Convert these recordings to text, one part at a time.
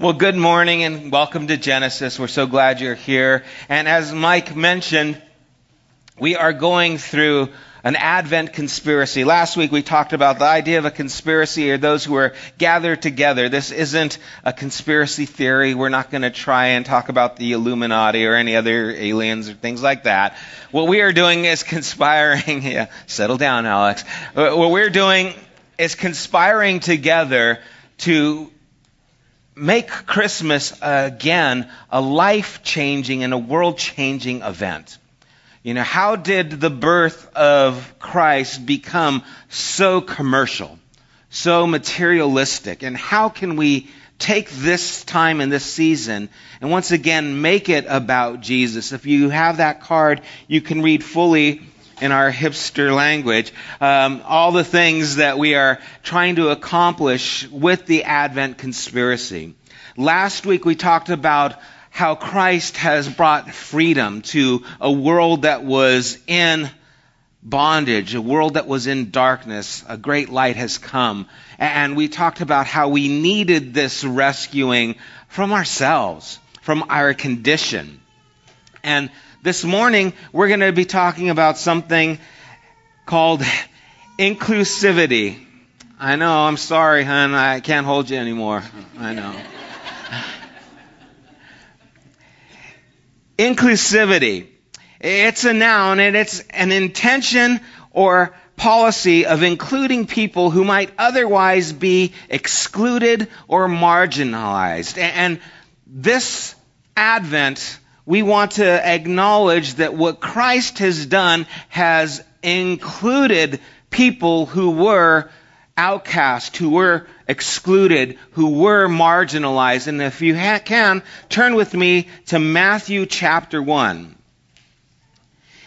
Well, good morning and welcome to Genesis. We're so glad you're here. And as Mike mentioned, we are going through an Advent conspiracy. Last week we talked about the idea of a conspiracy or those who are gathered together. This isn't a conspiracy theory. We're not going to try and talk about the Illuminati or any other aliens or things like that. What we are doing is conspiring. Yeah, settle down, Alex. What we're doing is conspiring together to make Christmas again a life changing and a world changing event. You know, how did the birth of Christ become so commercial, so materialistic? And how can we take this time and this season and once again make it about Jesus? If you have that card, you can read fully in our hipster language, um, all the things that we are trying to accomplish with the Advent conspiracy. Last week we talked about how Christ has brought freedom to a world that was in bondage, a world that was in darkness. A great light has come. And we talked about how we needed this rescuing from ourselves, from our condition. And this morning, we're going to be talking about something called inclusivity. I know, I'm sorry, hon. I can't hold you anymore. I know. inclusivity. It's a noun and it's an intention or policy of including people who might otherwise be excluded or marginalized. And this Advent, we want to acknowledge that what Christ has done has included people who were outcast, who were excluded, who were marginalized. And if you ha- can, turn with me to Matthew chapter 1.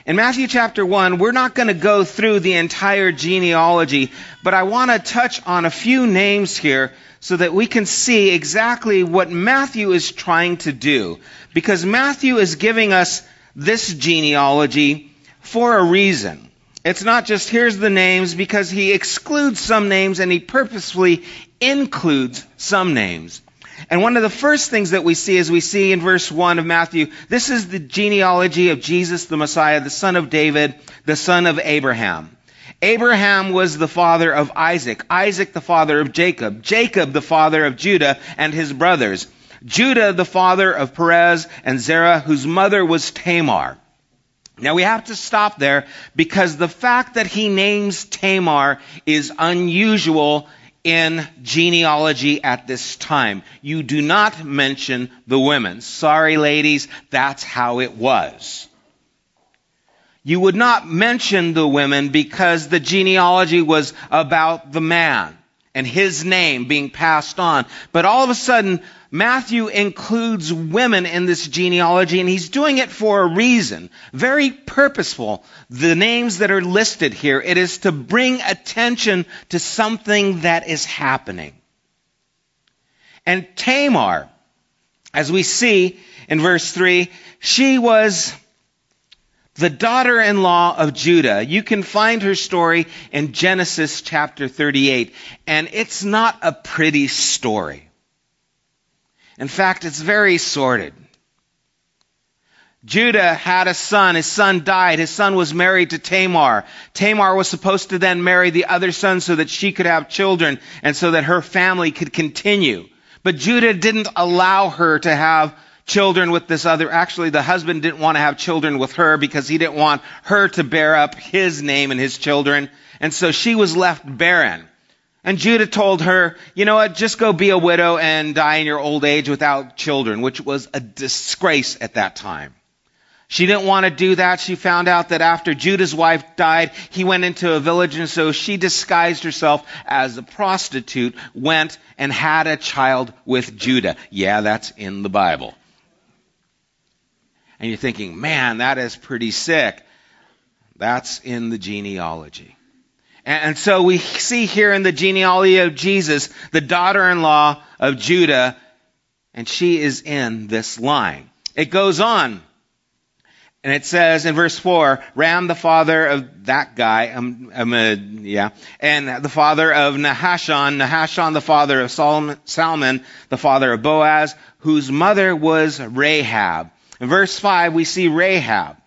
In Matthew chapter 1, we're not going to go through the entire genealogy, but I want to touch on a few names here so that we can see exactly what Matthew is trying to do. Because Matthew is giving us this genealogy for a reason. It's not just here's the names because he excludes some names and he purposefully includes some names. And one of the first things that we see is we see in verse 1 of Matthew, this is the genealogy of Jesus the Messiah, the son of David, the son of Abraham. Abraham was the father of Isaac, Isaac the father of Jacob, Jacob the father of Judah and his brothers, Judah the father of Perez and Zerah, whose mother was Tamar. Now we have to stop there because the fact that he names Tamar is unusual in genealogy at this time. You do not mention the women. Sorry, ladies, that's how it was. You would not mention the women because the genealogy was about the man and his name being passed on. But all of a sudden, Matthew includes women in this genealogy, and he's doing it for a reason. Very purposeful. The names that are listed here, it is to bring attention to something that is happening. And Tamar, as we see in verse 3, she was the daughter in law of Judah. You can find her story in Genesis chapter 38, and it's not a pretty story. In fact, it's very sordid. Judah had a son. His son died. His son was married to Tamar. Tamar was supposed to then marry the other son so that she could have children and so that her family could continue. But Judah didn't allow her to have children with this other. Actually, the husband didn't want to have children with her because he didn't want her to bear up his name and his children. And so she was left barren. And Judah told her, you know what, just go be a widow and die in your old age without children, which was a disgrace at that time. She didn't want to do that. She found out that after Judah's wife died, he went into a village and so she disguised herself as a prostitute, went and had a child with Judah. Yeah, that's in the Bible and you're thinking, man, that is pretty sick. That's in the genealogy. And so we see here in the genealogy of Jesus, the daughter-in-law of Judah, and she is in this line. It goes on. And it says in verse 4, Ram, the father of that guy, um, um, uh, yeah, and the father of Nahashon, Nahashon, the father of Solomon, Salmon, the father of Boaz, whose mother was Rahab. In verse 5, we see Rahab.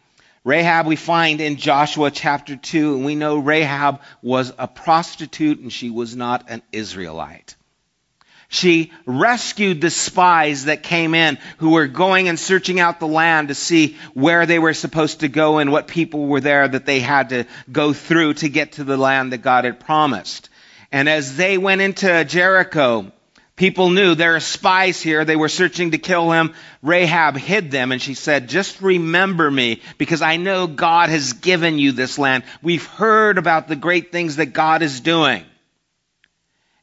Rahab we find in Joshua chapter 2, and we know Rahab was a prostitute and she was not an Israelite. She rescued the spies that came in who were going and searching out the land to see where they were supposed to go and what people were there that they had to go through to get to the land that God had promised. And as they went into Jericho, people knew there are spies here. They were searching to kill him. Rahab hid them and she said, just remember me because I know God has given you this land. We've heard about the great things that God is doing.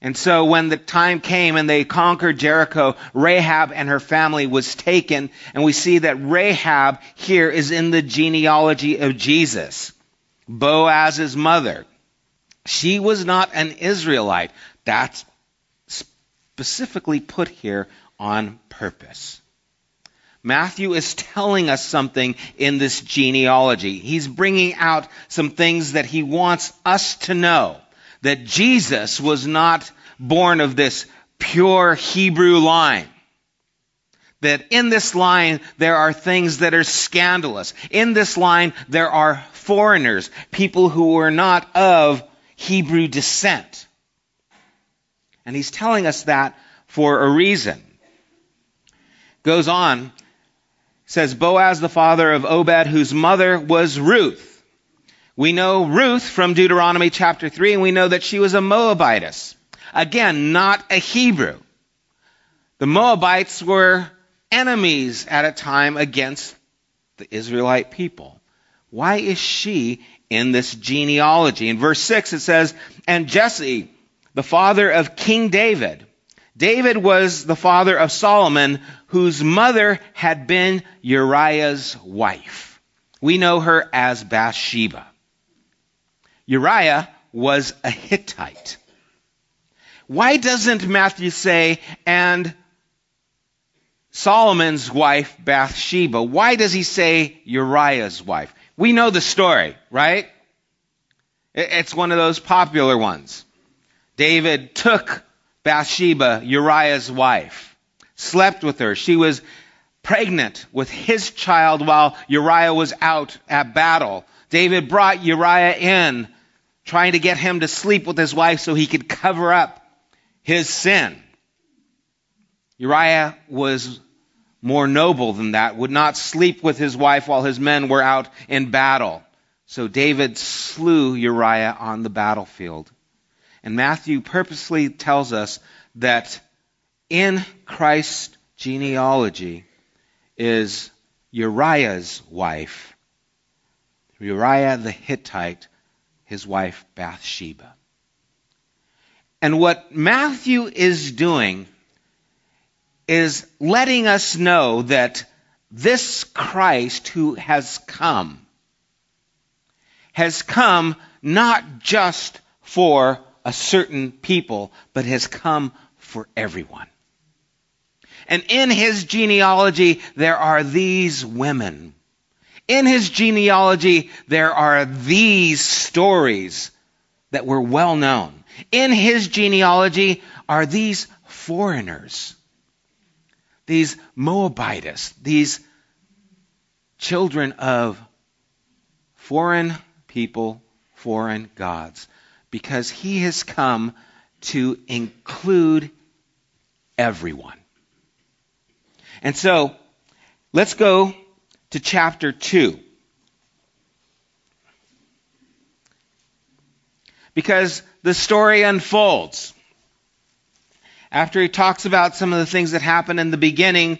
And so when the time came and they conquered Jericho, Rahab and her family was taken. And we see that Rahab here is in the genealogy of Jesus, Boaz's mother. She was not an Israelite. That's specifically put here on purpose. Matthew is telling us something in this genealogy. He's bringing out some things that he wants us to know that Jesus was not born of this pure Hebrew line. That in this line there are things that are scandalous. In this line there are foreigners, people who were not of Hebrew descent. And he's telling us that for a reason. Goes on, says Boaz the father of Obed, whose mother was Ruth. We know Ruth from Deuteronomy chapter 3, and we know that she was a Moabitess. Again, not a Hebrew. The Moabites were enemies at a time against the Israelite people. Why is she in this genealogy? In verse 6 it says, And Jesse, the father of King David. David was the father of Solomon, whose mother had been Uriah's wife. We know her as Bathsheba. Uriah was a Hittite. Why doesn't Matthew say, and Solomon's wife, Bathsheba? Why does he say Uriah's wife? We know the story, right? It's one of those popular ones. David took Bathsheba, Uriah's wife, slept with her. She was pregnant with his child while Uriah was out at battle. David brought Uriah in trying to get him to sleep with his wife so he could cover up his sin. Uriah was more noble than that, would not sleep with his wife while his men were out in battle. So David slew Uriah on the battlefield. And Matthew purposely tells us that in Christ's genealogy is Uriah's wife, Uriah the Hittite, his wife Bathsheba. And what Matthew is doing is letting us know that this Christ who has come has come not just for a certain people, but has come for everyone. And in his genealogy, there are these women in his genealogy, there are these stories that were well known. In his genealogy are these foreigners, these Moabites, these children of foreign people, foreign gods, because he has come to include everyone. And so, let's go to chapter 2. Because the story unfolds. After he talks about some of the things that happened in the beginning,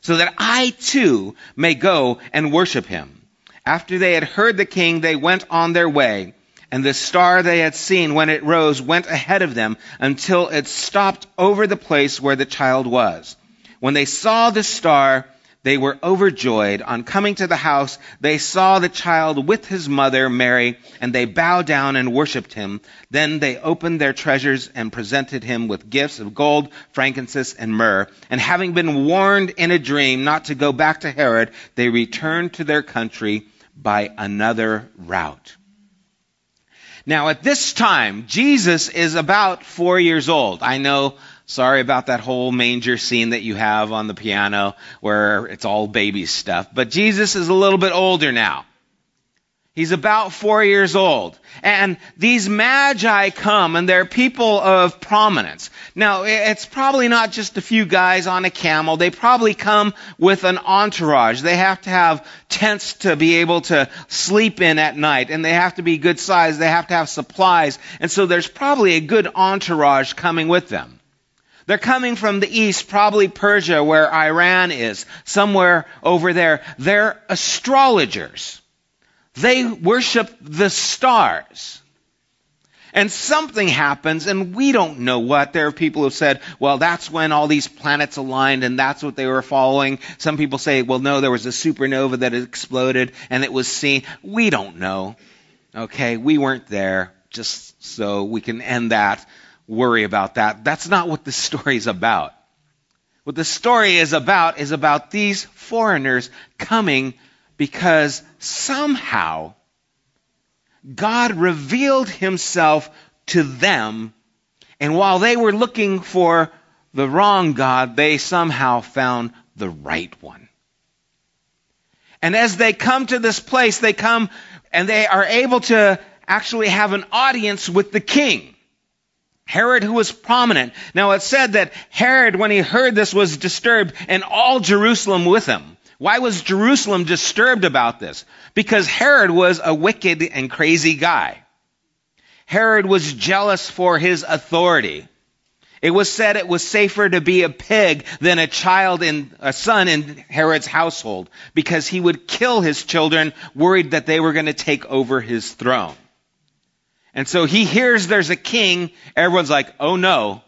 so that I too may go and worship him. After they had heard the king, they went on their way, and the star they had seen when it rose went ahead of them until it stopped over the place where the child was. When they saw the star, they were overjoyed. On coming to the house, they saw the child with his mother, Mary, and they bowed down and worshipped him. Then they opened their treasures and presented him with gifts of gold, frankincense, and myrrh. And having been warned in a dream not to go back to Herod, they returned to their country by another route. Now at this time, Jesus is about four years old. I know Sorry about that whole manger scene that you have on the piano where it's all baby stuff. But Jesus is a little bit older now. He's about four years old. And these magi come and they're people of prominence. Now, it's probably not just a few guys on a camel. They probably come with an entourage. They have to have tents to be able to sleep in at night and they have to be good size. They have to have supplies. And so there's probably a good entourage coming with them. They're coming from the east, probably Persia, where Iran is, somewhere over there. They're astrologers. They worship the stars. And something happens, and we don't know what. There are people who said, well, that's when all these planets aligned, and that's what they were following. Some people say, well, no, there was a supernova that exploded, and it was seen. We don't know. Okay, we weren't there, just so we can end that worry about that. That's not what the story is about. What the story is about is about these foreigners coming because somehow God revealed himself to them, and while they were looking for the wrong God, they somehow found the right one. And as they come to this place, they come and they are able to actually have an audience with the king. Herod, who was prominent. Now it said that Herod, when he heard this, was disturbed and all Jerusalem with him. Why was Jerusalem disturbed about this? Because Herod was a wicked and crazy guy. Herod was jealous for his authority. It was said it was safer to be a pig than a child in, a son in Herod's household because he would kill his children worried that they were going to take over his throne. And so he hears there's a king. Everyone's like, oh no,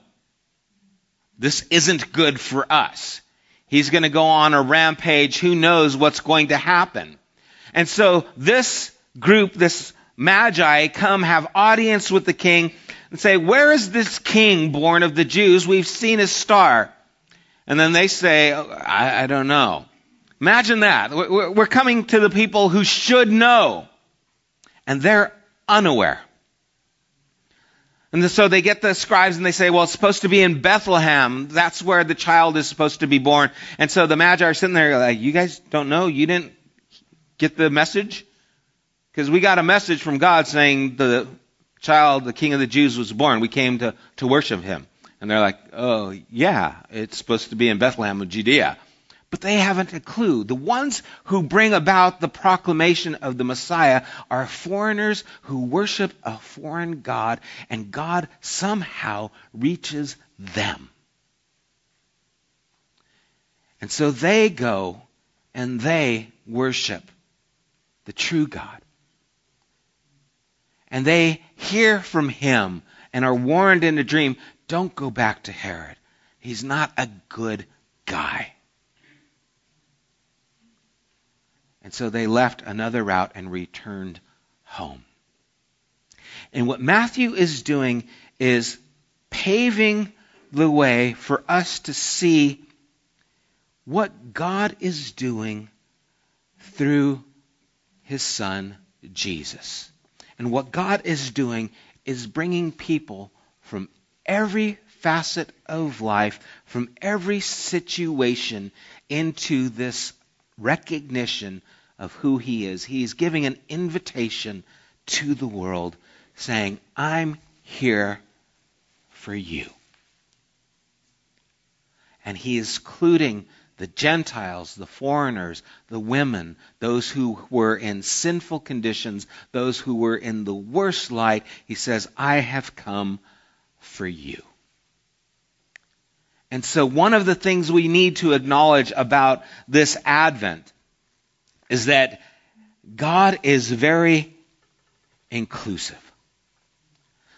this isn't good for us. He's going to go on a rampage. Who knows what's going to happen? And so this group, this magi, come have audience with the king and say, where is this king born of the Jews? We've seen his star. And then they say, oh, I, I don't know. Imagine that. We're coming to the people who should know. And they're unaware. And so they get the scribes and they say, well, it's supposed to be in Bethlehem. That's where the child is supposed to be born. And so the Magi are sitting there like, you guys don't know? You didn't get the message? Because we got a message from God saying the child, the king of the Jews was born. We came to, to worship him. And they're like, oh, yeah, it's supposed to be in Bethlehem of Judea but they haven't a clue. The ones who bring about the proclamation of the Messiah are foreigners who worship a foreign God, and God somehow reaches them. And so they go and they worship the true God. And they hear from him and are warned in a dream don't go back to Herod. He's not a good guy. And so they left another route and returned home. And what Matthew is doing is paving the way for us to see what God is doing through his son Jesus. And what God is doing is bringing people from every facet of life, from every situation into this recognition of who he is. He's giving an invitation to the world saying, I'm here for you. And he is including the Gentiles, the foreigners, the women, those who were in sinful conditions, those who were in the worst light. He says, I have come for you. And so, one of the things we need to acknowledge about this Advent is that God is very inclusive.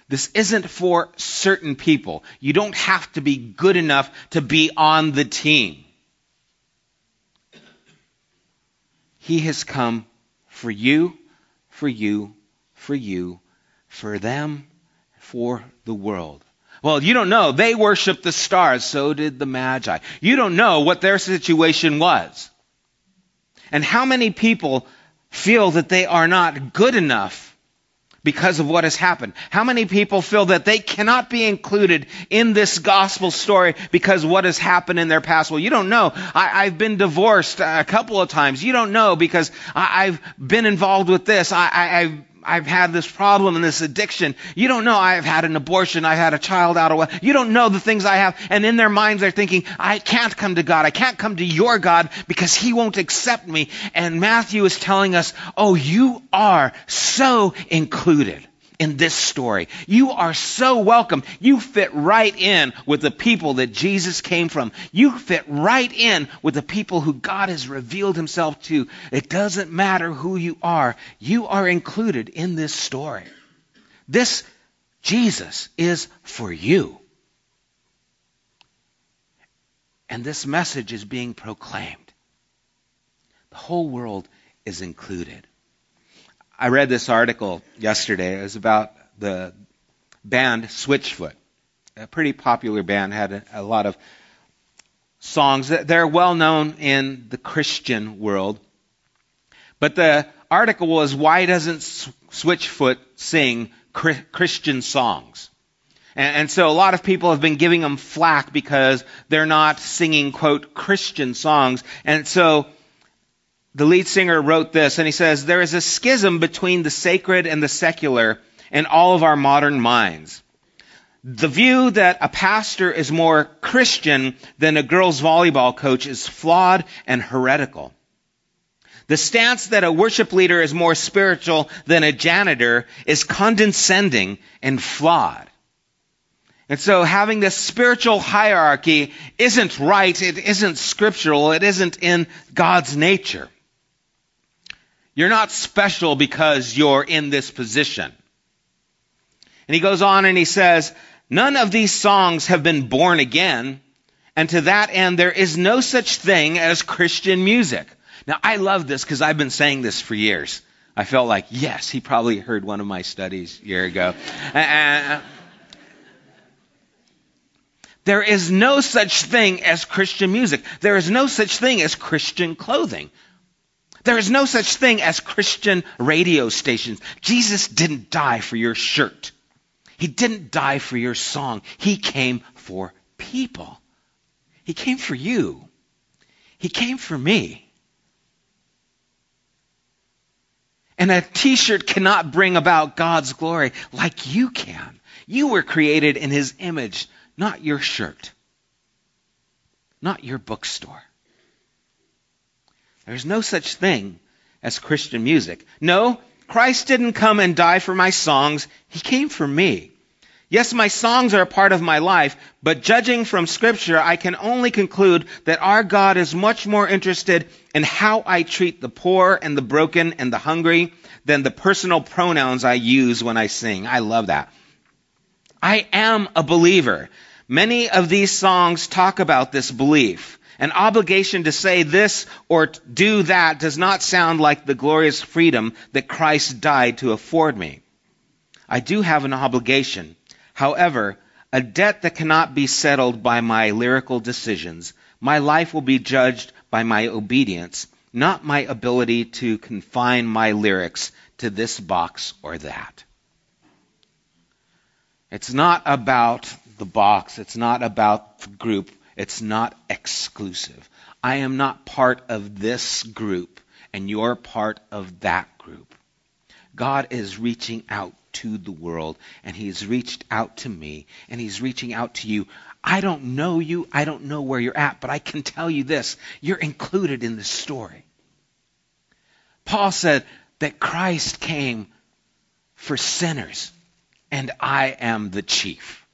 This isn't for certain people. You don't have to be good enough to be on the team. He has come for you, for you, for you, for them, for the world. Well, you don't know. They worshiped the stars. So did the Magi. You don't know what their situation was. And how many people feel that they are not good enough because of what has happened? How many people feel that they cannot be included in this gospel story because what has happened in their past? Well, you don't know. I, have been divorced a couple of times. You don't know because I, have been involved with this. I, I, I've had this problem and this addiction. You don't know I've had an abortion. I've had a child out of wedlock. You don't know the things I have. And in their minds, they're thinking, I can't come to God. I can't come to your God because he won't accept me. And Matthew is telling us, oh, you are so included in this story. You are so welcome. You fit right in with the people that Jesus came from. You fit right in with the people who God has revealed himself to. It doesn't matter who you are. You are included in this story. This Jesus is for you. And this message is being proclaimed. The whole world is included. I read this article yesterday. It was about the band Switchfoot, a pretty popular band, had a, a lot of songs. They're well known in the Christian world. But the article was, Why doesn't Switchfoot sing Christian songs? And, so a lot of people have been giving them flack because they're not singing, quote, Christian songs. And so the lead singer wrote this, and he says, There is a schism between the sacred and the secular in all of our modern minds. The view that a pastor is more Christian than a girls' volleyball coach is flawed and heretical. The stance that a worship leader is more spiritual than a janitor is condescending and flawed. And so having this spiritual hierarchy isn't right, it isn't scriptural, it isn't in God's nature. You're not special because you're in this position. And he goes on and he says, None of these songs have been born again, and to that end, there is no such thing as Christian music. Now, I love this because I've been saying this for years. I felt like, yes, he probably heard one of my studies a year ago. Uh, there is no such thing as Christian music. There is no such thing as Christian clothing. There is no such thing as Christian radio stations. Jesus didn't die for your shirt. He didn't die for your song. He came for people. He came for you. He came for me. And a t shirt cannot bring about God's glory like you can. You were created in His image, not your shirt, not your bookstore. There's no such thing as Christian music. No, Christ didn't come and die for my songs. He came for me. Yes, my songs are a part of my life, but judging from scripture, I can only conclude that our God is much more interested in how I treat the poor and the broken and the hungry than the personal pronouns I use when I sing. I love that. I am a believer. Many of these songs talk about this belief. An obligation to say this or do that does not sound like the glorious freedom that Christ died to afford me. I do have an obligation. However, a debt that cannot be settled by my lyrical decisions. My life will be judged by my obedience, not my ability to confine my lyrics to this box or that. It's not about the box. It's not about the group. It's not exclusive. I am not part of this group and you're part of that group. God is reaching out to the world and he's reached out to me and he's reaching out to you. I don't know you. I don't know where you're at, but I can tell you this. You're included in the story. Paul said that Christ came for sinners and I am the chief.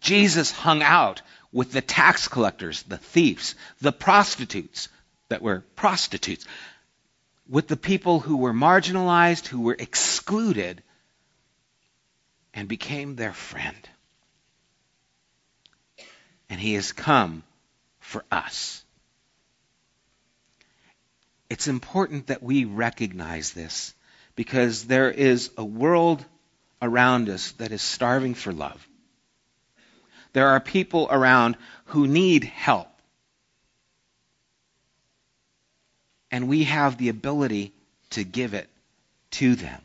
Jesus hung out with the tax collectors, the thieves, the prostitutes that were prostitutes, with the people who were marginalized, who were excluded, and became their friend. And he has come for us. It's important that we recognize this because there is a world around us that is starving for love. There are people around who need help. And we have the ability to give it to them.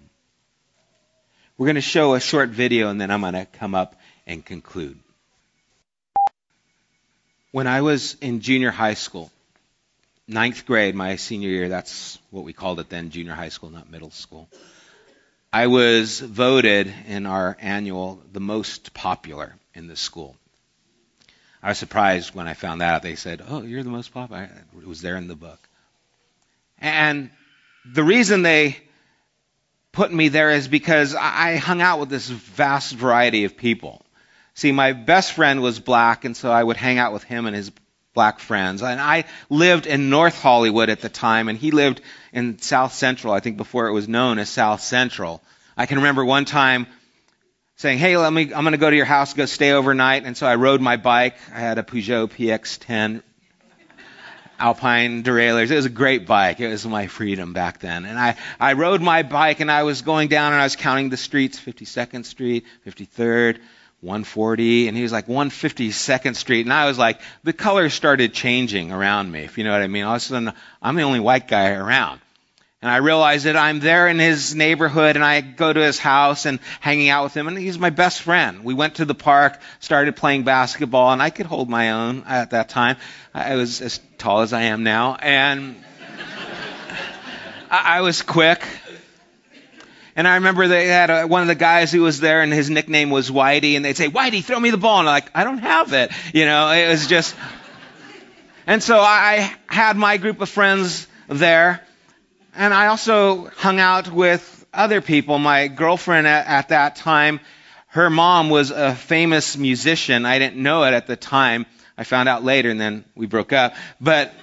We're going to show a short video and then I'm going to come up and conclude. When I was in junior high school, ninth grade, my senior year, that's what we called it then, junior high school, not middle school. I was voted in our annual the most popular in the school. I was surprised when I found that out. They said, "Oh, you're the most popular." It was there in the book. And the reason they put me there is because I hung out with this vast variety of people. See, my best friend was black, and so I would hang out with him and his black friends. And I lived in North Hollywood at the time, and he lived in South Central, I think before it was known as South Central. I can remember one time saying, "Hey, let me I'm going to go to your house, go stay overnight." And so I rode my bike. I had a Peugeot PX10 Alpine derailleurs. It was a great bike. It was my freedom back then. And I, I rode my bike and I was going down and I was counting the streets, 52nd Street, 53rd, 140, and he was like 152nd Street, and I was like, the colors started changing around me, if you know what I mean. All of a sudden, I'm the only white guy around. And I realized that I'm there in his neighborhood and I go to his house and hanging out with him and he's my best friend. We went to the park, started playing basketball and I could hold my own at that time. I was as tall as I am now and I was quick. And I remember they had a, one of the guys who was there and his nickname was Whitey and they'd say, Whitey, throw me the ball. And I'm like, I don't have it. You know, it was just, and so I had my group of friends there and I also hung out with other people. My girlfriend at, at, that time, her mom was a famous musician. I didn't know it at the time. I found out later and then we broke up. But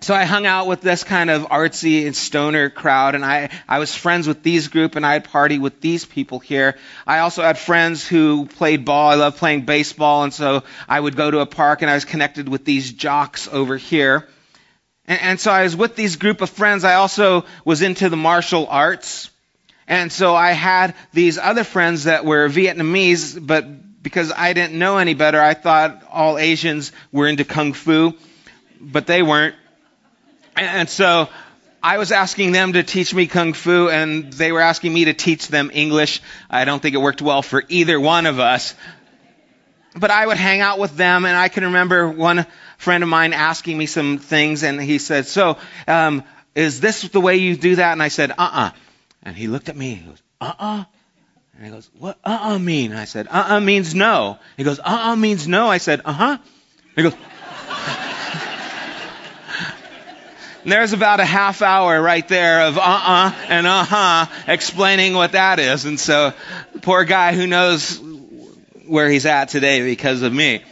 so I hung out with this kind of artsy and stoner crowd and I, I was friends with these group and I'd party with these people here. I also had friends who played ball. I love playing baseball and so I would go to a park and I was connected with these jocks over here. And, and so I was with these group of friends. I also was into the martial arts. And so I had these other friends that were Vietnamese, but because I didn't know any better, I thought all Asians were into kung fu, but they weren't. And so I was asking them to teach me kung fu, and they were asking me to teach them English. I don't think it worked well for either one of us. But I would hang out with them, and I can remember one friend of mine asking me some things, and he said, "So, um, is this the way you do that?" And I said, "Uh-uh." And he looked at me. He goes, "Uh-uh." And he goes, "What uh-uh mean?" And I said, "Uh-uh means no." He goes, "Uh-uh means no." I said, "Uh-huh." He goes. and there's about a half hour right there of uh-uh and uh-huh explaining what that is. And so, poor guy who knows where he's at today because of me.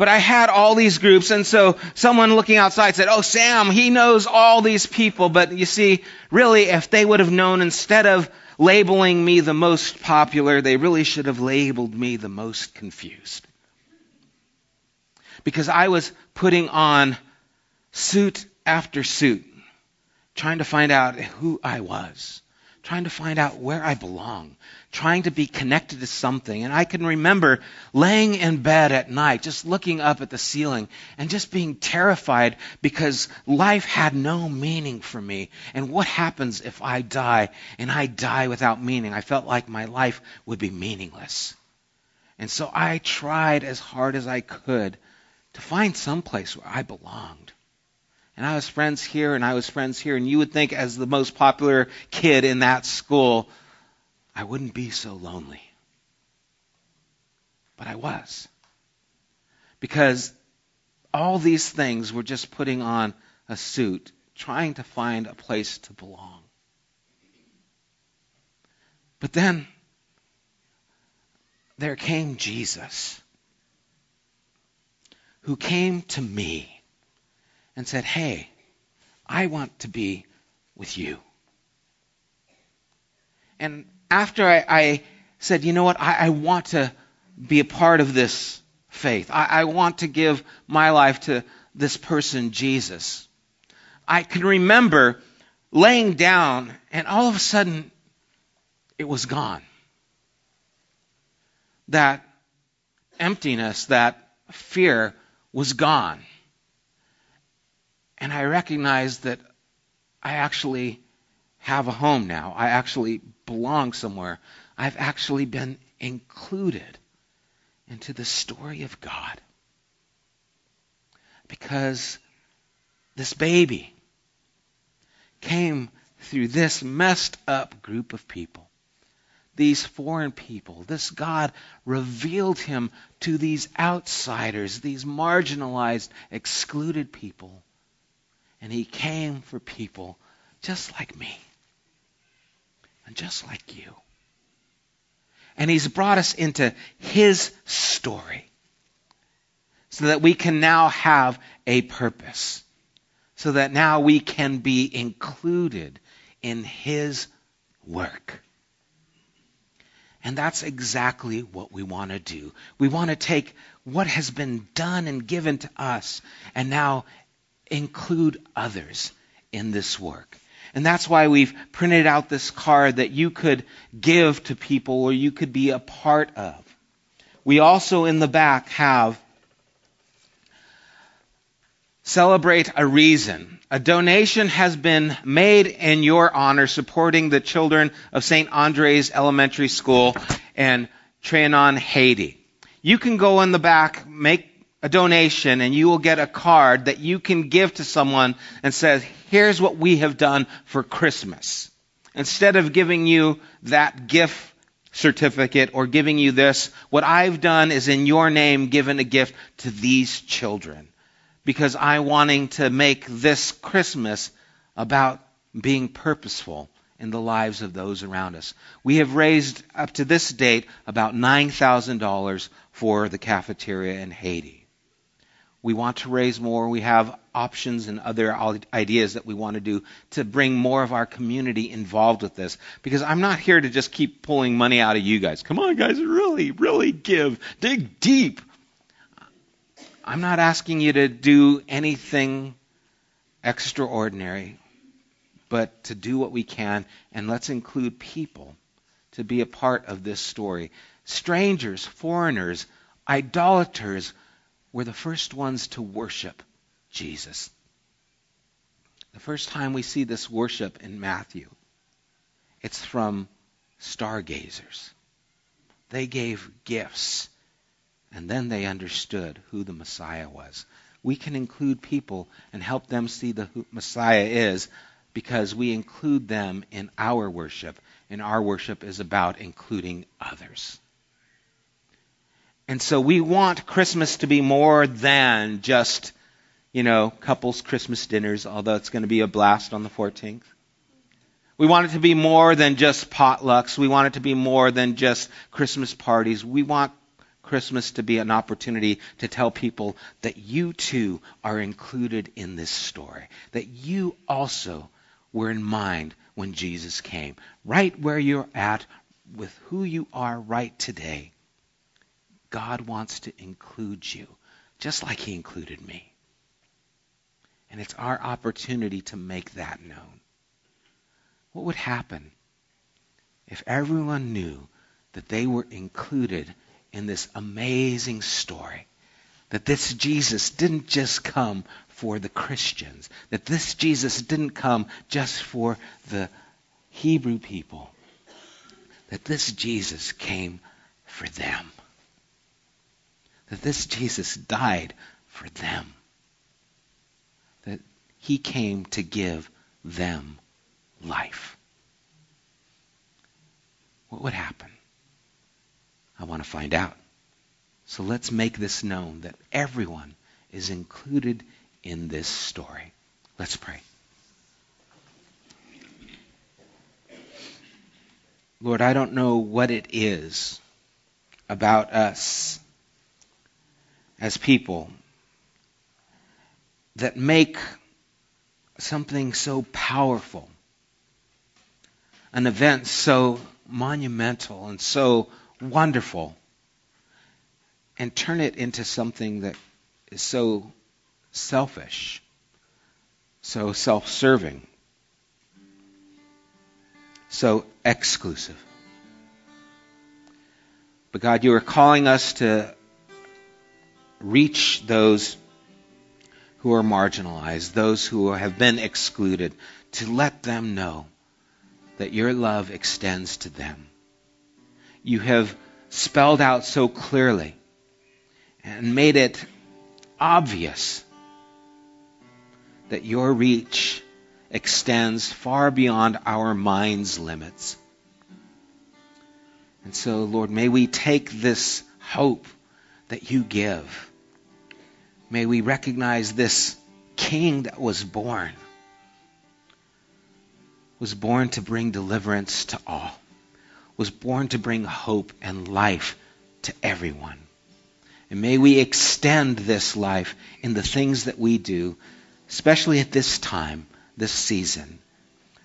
But I had all these groups, and so someone looking outside said, Oh, Sam, he knows all these people. But you see, really, if they would have known instead of labeling me the most popular, they really should have labeled me the most confused. Because I was putting on suit after suit, trying to find out who I was, trying to find out where I belong, trying to be connected to something. And I can remember laying in bed at night, just looking up at the ceiling and just being terrified because life had no meaning for me. And what happens if I die and I die without meaning? I felt like my life would be meaningless. And so I tried as hard as I could to find some place where I belonged. And I was friends here and I was friends here, and you would think, as the most popular kid in that school, I wouldn't be so lonely. But I was. Because all these things were just putting on a suit, trying to find a place to belong. But then there came Jesus, who came to me and said, Hey, I want to be with you. And after I, I said, You know what, I, I, want to be a part of this faith, I, I want to give my life to this person, Jesus. I can remember laying down, and all of a sudden, it was gone. That emptiness, that fear was gone. And I recognized that I actually have a home now. I actually belong somewhere. I've actually been included into the story of God. Because this baby came through this messed up group of people these foreign people. This God revealed him to these outsiders, these marginalized, excluded people. And he came for people just like me and just like you. And he's brought us into his story so that we can now have a purpose, so that now we can be included in his work. And that's exactly what we want to do. We want to take what has been done and given to us and now include others in this work. And that's why we've printed out this card that you could give to people or you could be a part of. We also in the back have celebrate a reason. A donation has been made in your honor supporting the children of St. Andre's Elementary School in Trianon, Haiti. You can go in the back, make a donation, and you will get a card that you can give to someone and says, here's what we have done for Christmas. Instead of giving you that gift certificate or giving you this, what I've done is in your name given a gift to these children because I'm wanting to make this Christmas about being purposeful in the lives of those around us. We have raised up to this date about $9,000 for the cafeteria in Haiti. We want to raise more. We have options and other ideas that we want to do to bring more of our community involved with this. Because I'm not here to just keep pulling money out of you guys. Come on, guys, really, really give. Dig deep. I'm not asking you to do anything extraordinary, but to do what we can, and let's include people to be a part of this story. Strangers, foreigners, idolaters were the first ones to worship Jesus. The first time we see this worship in Matthew, it's from stargazers. They gave gifts and then they understood who the Messiah was. We can include people and help them see the Messiah is because we include them in our worship, and our worship is about including others. And so we want Christmas to be more than just, you know, couples Christmas dinners, although it's going to be a blast on the 14th. We want it to be more than just potlucks. We want it to be more than just Christmas parties. We want Christmas to be an opportunity to tell people that you too are included in this story, that you also were in mind when Jesus came. Right where you're at with who you are right today, God wants to include you, just like He included me. And it's our opportunity to make that known. What would happen if everyone knew that they were included in this amazing story that this Jesus didn't just come for the Christians, that this Jesus didn't come just for the Hebrew people, that this Jesus came for them, that this Jesus died for them. That he came to give them life. What would happen? I want to find out. So let's make this known that everyone is included in this story. Let's pray. Lord, I don't know what it is about us as people that make something so powerful, an event so monumental and so wonderful, and turn it into something that is so selfish, so self serving, so exclusive. But God, you are calling us to reach those who are marginalized, those who have been excluded, to let them know that your love extends to them. You have spelled out so clearly and made it obvious that your reach extends far beyond our mind's limits. And so, Lord, may we take this hope that you give. May we recognize this king that was born, was born to bring deliverance to all, was born to bring hope and life to everyone. And may we extend this life in the things that we do, especially at this time, this season.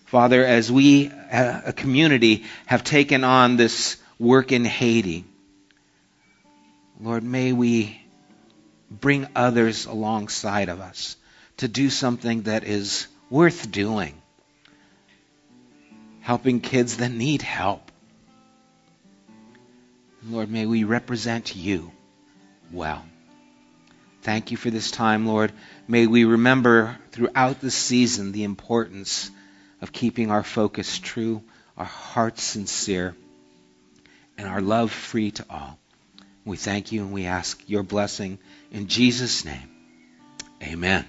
Father, as we, uh, a community, have taken on this work in Haiti, Lord, may we bring others alongside of us to do something that is worth doing. Helping kids that need help. Lord, may we represent you well. Thank you for this time, Lord. May we remember throughout the season the importance of keeping our focus true, our hearts sincere, and our love free to all. We thank you and we ask your blessing in Jesus' name. Amen.